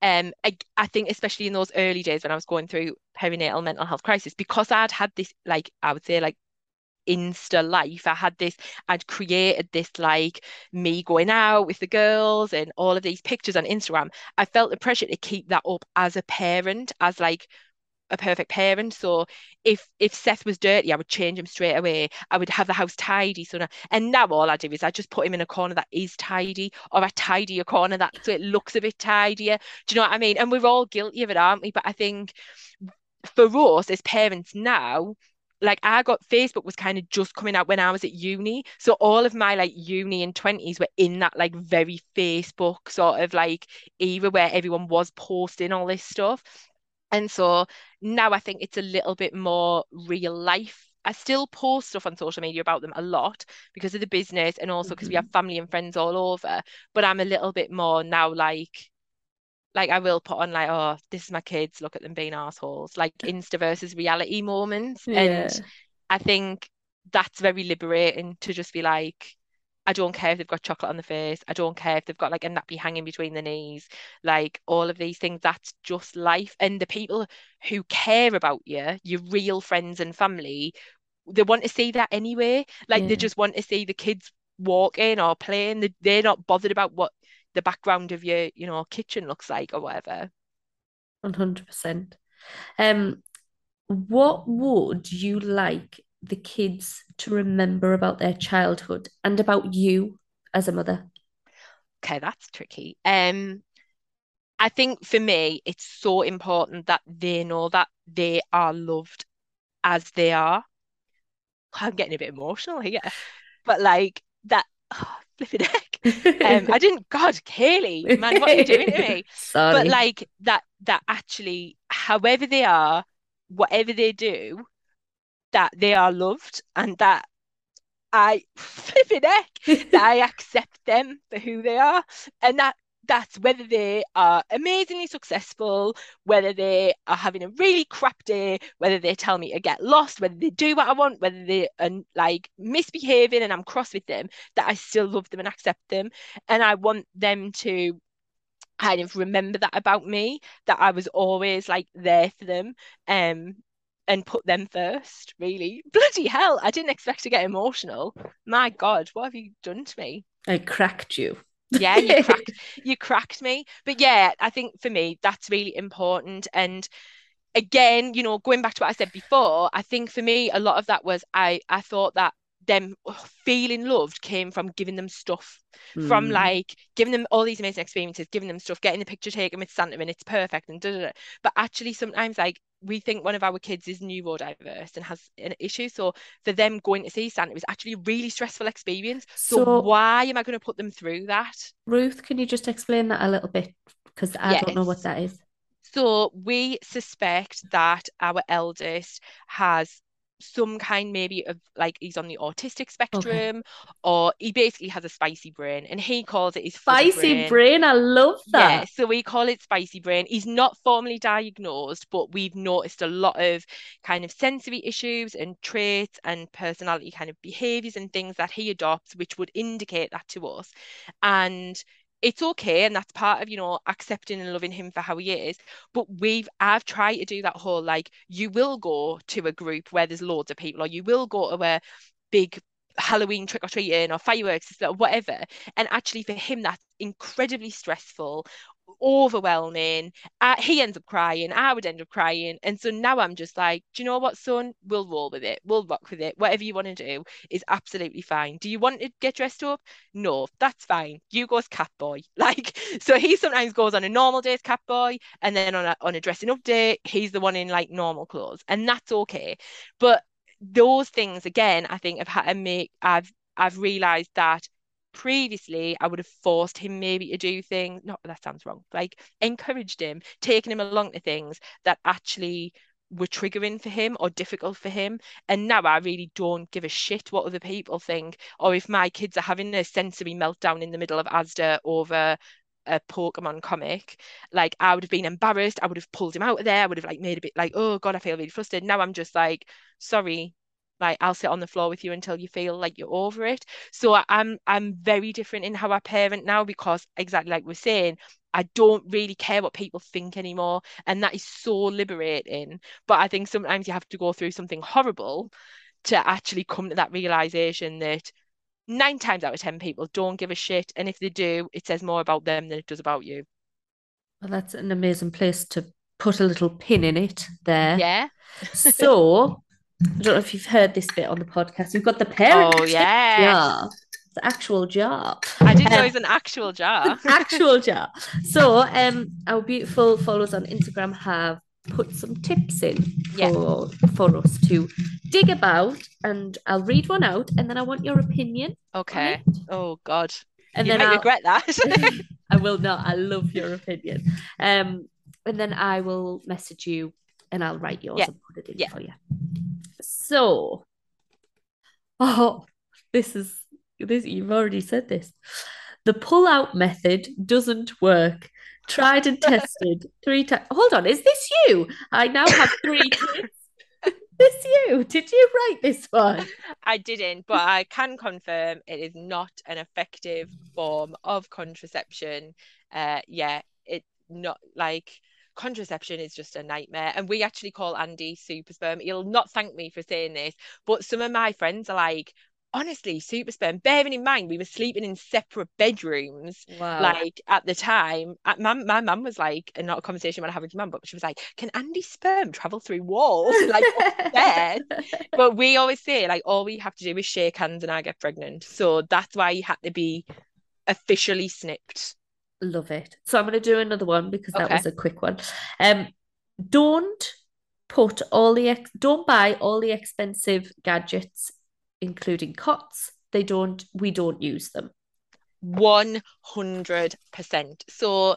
B: um, I, I think especially in those early days when I was going through perinatal mental health crisis, because I'd had this like I would say like insta life. I had this, I'd created this like me going out with the girls and all of these pictures on Instagram. I felt the pressure to keep that up as a parent, as like a perfect parent. So if if Seth was dirty, I would change him straight away. I would have the house tidy. So now, and now all I do is I just put him in a corner that is tidy, or I tidy a corner that so it looks a bit tidier. Do you know what I mean? And we're all guilty of it, aren't we? But I think for us as parents now, like I got Facebook was kind of just coming out when I was at uni. So all of my like uni and 20s were in that like very Facebook sort of like era where everyone was posting all this stuff. And so now I think it's a little bit more real life. I still post stuff on social media about them a lot because of the business and also because mm-hmm. we have family and friends all over. But I'm a little bit more now like like I will put on like, oh, this is my kids, look at them being assholes, like Insta versus reality moments. Yeah. And I think that's very liberating to just be like, I don't care if they've got chocolate on the face. I don't care if they've got like a nappy hanging between the knees. Like all of these things, that's just life. And the people who care about you, your real friends and family, they want to see that anyway. Like yeah. they just want to see the kids walking or playing. They're not bothered about what the background of your, you know, kitchen looks like or whatever.
A: 100%. Um, what would you like the kids to remember about their childhood and about you as a mother?
B: Okay, that's tricky. Um, I think for me, it's so important that they know that they are loved as they are. I'm getting a bit emotional here, but like that. Oh, flipping heck. Um, I didn't. God, Kaylee, man, what are you doing to me?
A: Sorry.
B: But like that. That actually, however they are, whatever they do, that they are loved and that I flipping heck that I accept them for who they are, and that that's whether they are amazingly successful, whether they are having a really crap day, whether they tell me to get lost, whether they do what I want, whether they are like misbehaving and I'm cross with them, that I still love them and accept them. And I want them to kind of remember that about me, that I was always like there for them. Um, and put them first, really. Bloody hell, I didn't expect to get emotional. My God, what have you done to me?
A: I cracked you
B: yeah you cracked you cracked me but yeah i think for me that's really important and again you know going back to what i said before i think for me a lot of that was i i thought that them feeling loved came from giving them stuff mm. from like giving them all these amazing experiences giving them stuff getting the picture taken with santa and it's perfect and da, da, da. but actually sometimes like we think one of our kids is neurodiverse and has an issue. So for them going to see Santa was actually a really stressful experience. So, so why am I going to put them through that?
A: Ruth, can you just explain that a little bit? Because I yes. don't know what that is.
B: So we suspect that our eldest has some kind maybe of like he's on the autistic spectrum okay. or he basically has a spicy brain and he calls it his
A: spicy brain. brain. I love that. Yeah,
B: so we call it spicy brain. He's not formally diagnosed, but we've noticed a lot of kind of sensory issues and traits and personality kind of behaviors and things that he adopts, which would indicate that to us. And it's okay and that's part of you know accepting and loving him for how he is but we've i've tried to do that whole like you will go to a group where there's loads of people or you will go to a big Halloween trick or treating or fireworks or whatever. And actually, for him, that's incredibly stressful overwhelming. He ends up crying. I would end up crying. And so now I'm just like, do you know what, son? We'll roll with it. We'll rock with it. Whatever you want to do is absolutely fine. Do you want to get dressed up? No, that's fine. You go as cat boy. Like, so he sometimes goes on a normal day as cat boy, and then on a on a dressing up day, he's the one in like normal clothes, and that's okay. But those things again, I think have had to make I've I've realized that previously I would have forced him maybe to do things not that sounds wrong like encouraged him taking him along to things that actually were triggering for him or difficult for him and now I really don't give a shit what other people think or if my kids are having a sensory meltdown in the middle of Asda over a Pokemon comic, like I would have been embarrassed. I would have pulled him out of there. I would have like made a bit like, oh God, I feel really frustrated. Now I'm just like, sorry, like I'll sit on the floor with you until you feel like you're over it. So I'm I'm very different in how I parent now because exactly like we're saying, I don't really care what people think anymore. And that is so liberating. But I think sometimes you have to go through something horrible to actually come to that realization that nine times out of ten people don't give a shit. And if they do, it says more about them than it does about you.
A: Well, that's an amazing place to put a little pin in it there.
B: Yeah.
A: so I don't know if you've heard this bit on the podcast. We've got the parent.
B: Oh yeah.
A: Yeah. The actual jar.
B: I didn't um, know it was an actual jar.
A: actual jar. So um our beautiful followers on Instagram have put some tips in for, yeah. for us to dig about and I'll read one out and then I want your opinion.
B: Okay. Oh God. And you then I regret that.
A: I will not. I love your opinion. Um and then I will message you and I'll write yours yeah. and put it in yeah. for you. So, oh, this is this. You've already said this. The pull-out method doesn't work. Tried and tested three times. Hold on, is this you? I now have three kids. this you? Did you write this one?
B: I didn't, but I can confirm it is not an effective form of contraception. Uh, yeah, it not like contraception is just a nightmare. And we actually call Andy super sperm. He'll not thank me for saying this, but some of my friends are like, honestly, super sperm. Bearing in mind, we were sleeping in separate bedrooms. Wow. Like at the time, at my my mum was like, and not a conversation about having with your mum, but she was like, "Can Andy sperm travel through walls?" like there. but we always say like all we have to do is shake hands and I get pregnant. So that's why he had to be officially snipped.
A: Love it. So I'm going to do another one because that was a quick one. Um, don't put all the ex- don't buy all the expensive gadgets, including cots. They don't. We don't use them.
B: One hundred percent. So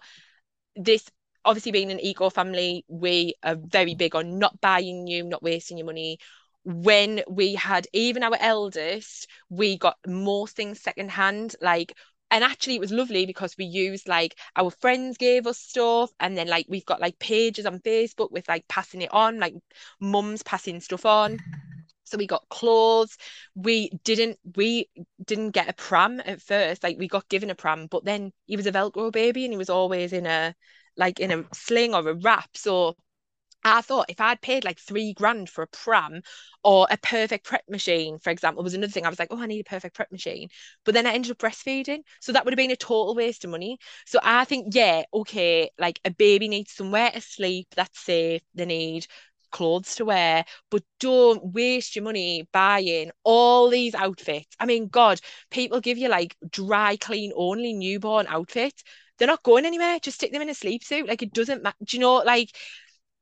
B: this obviously being an eco family, we are very big on not buying new, not wasting your money. when we had even our eldest, we got most things secondhand. Like and actually it was lovely because we used like our friends gave us stuff and then like we've got like pages on Facebook with like passing it on like mums passing stuff on. So we got clothes. We didn't we didn't get a pram at first. Like we got given a pram but then he was a velcro baby and he was always in a like in a sling or a wrap. So I thought if I'd paid like three grand for a pram or a perfect prep machine, for example, was another thing. I was like, oh, I need a perfect prep machine. But then I ended up breastfeeding. So that would have been a total waste of money. So I think, yeah, okay, like a baby needs somewhere to sleep that's safe. They need clothes to wear, but don't waste your money buying all these outfits. I mean, God, people give you like dry clean only newborn outfits. They're not going anywhere. Just stick them in a sleep suit. Like it doesn't matter. Do you know, like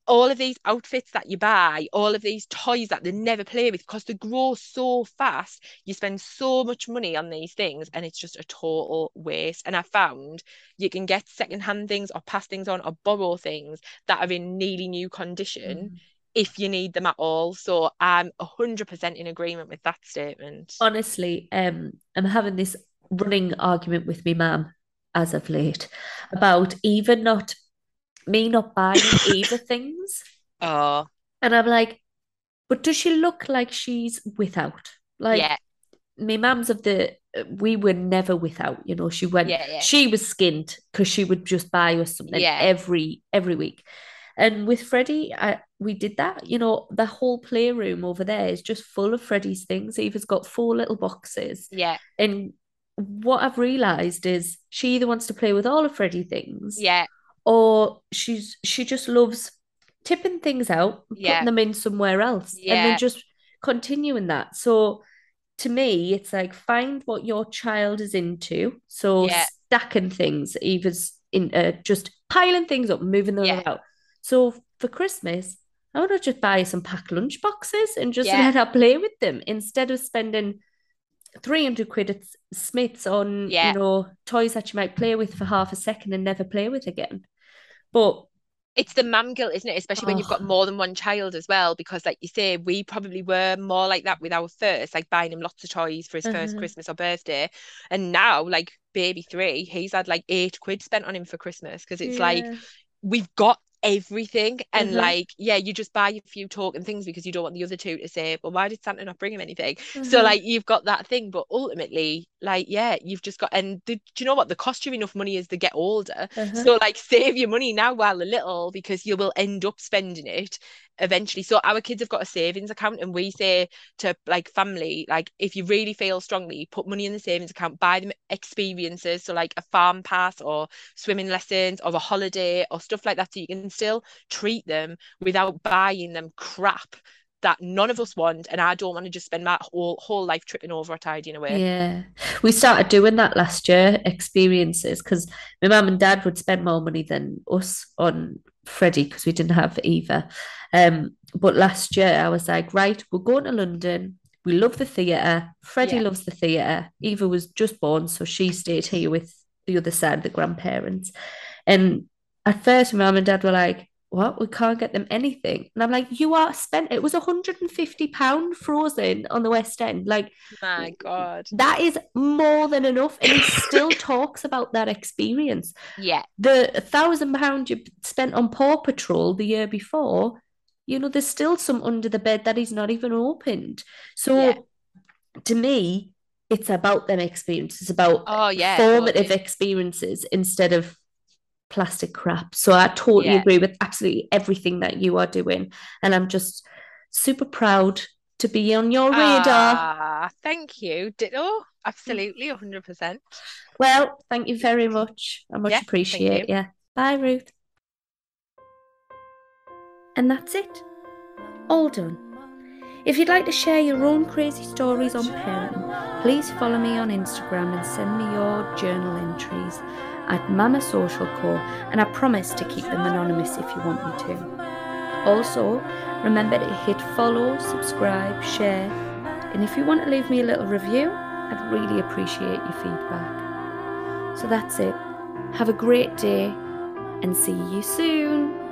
B: all of these outfits that you buy, all of these toys that they never play with because they grow so fast. You spend so much money on these things and it's just a total waste. And I found you can get secondhand things or pass things on or borrow things that are in nearly new condition. Mm. If you need them at all. So I'm 100% in agreement with that statement.
A: Honestly, um, I'm having this running argument with me mum as of late about even not me not buying either things.
B: Oh.
A: And I'm like, but does she look like she's without? Like, yeah. my mum's of the, we were never without, you know, she went, yeah, yeah. she was skinned because she would just buy us something yeah. every, every week. And with Freddie, I, we did that. You know, the whole playroom over there is just full of Freddie's things. Eva's got four little boxes.
B: Yeah.
A: And what I've realised is she either wants to play with all of Freddie things.
B: Yeah
A: or she's she just loves tipping things out, yeah. putting them in somewhere else, yeah. and then just continuing that. So to me, it's like find what your child is into. So yeah. stacking things, even in uh, just piling things up, moving them yeah. out. So for Christmas, I want to just buy some packed lunch boxes and just let her play with them instead of spending 300 quid at Smith's on, you know, toys that you might play with for half a second and never play with again. But
B: it's the mum guilt, isn't it? Especially oh. when you've got more than one child as well, because like you say, we probably were more like that with our first, like buying him lots of toys for his uh-huh. first Christmas or birthday. And now, like baby three, he's had like eight quid spent on him for Christmas because it's yeah. like we've got everything and mm-hmm. like yeah you just buy a few token things because you don't want the other two to say well why did santa not bring him anything mm-hmm. so like you've got that thing but ultimately like yeah you've just got and the, do you know what the cost you enough money as they get older mm-hmm. so like save your money now while a little because you will end up spending it eventually so our kids have got a savings account and we say to like family like if you really feel strongly put money in the savings account buy them experiences so like a farm pass or swimming lessons or a holiday or stuff like that so you can still treat them without buying them crap that none of us want and I don't want to just spend my whole whole life tripping over or tidying away.
A: Yeah. We started doing that last year, experiences, because my mum and dad would spend more money than us on Freddie because we didn't have Eva. Um, but last year I was like, right, we're going to London. We love the theatre. Freddie yeah. loves the theatre. Eva was just born, so she stayed here with the other side, of the grandparents. And at first, my mum and dad were like, what? We can't get them anything. And I'm like, you are spent. It was 150 pound frozen on the West End. Like,
B: my God,
A: that is more than enough. And he still talks about that experience.
B: Yeah,
A: the thousand pound you spent on Paw Patrol the year before. You know, there's still some under the bed that he's not even opened. So, yeah. to me, it's about them experiences. It's about
B: oh yeah
A: formative totally. experiences instead of plastic crap. So I totally yeah. agree with absolutely everything that you are doing. And I'm just super proud to be on your radar.
B: Ah, thank you. Ditto. Absolutely, 100%.
A: Well, thank you very much. I much yeah, appreciate you. Yeah. Bye, Ruth. And that's it. All done. If you'd like to share your own crazy stories on parenting, please follow me on Instagram and send me your journal entries at Mamma Social Co, and I promise to keep them anonymous if you want me to. Also, remember to hit follow, subscribe, share, and if you want to leave me a little review, I'd really appreciate your feedback. So that's it. Have a great day and see you soon.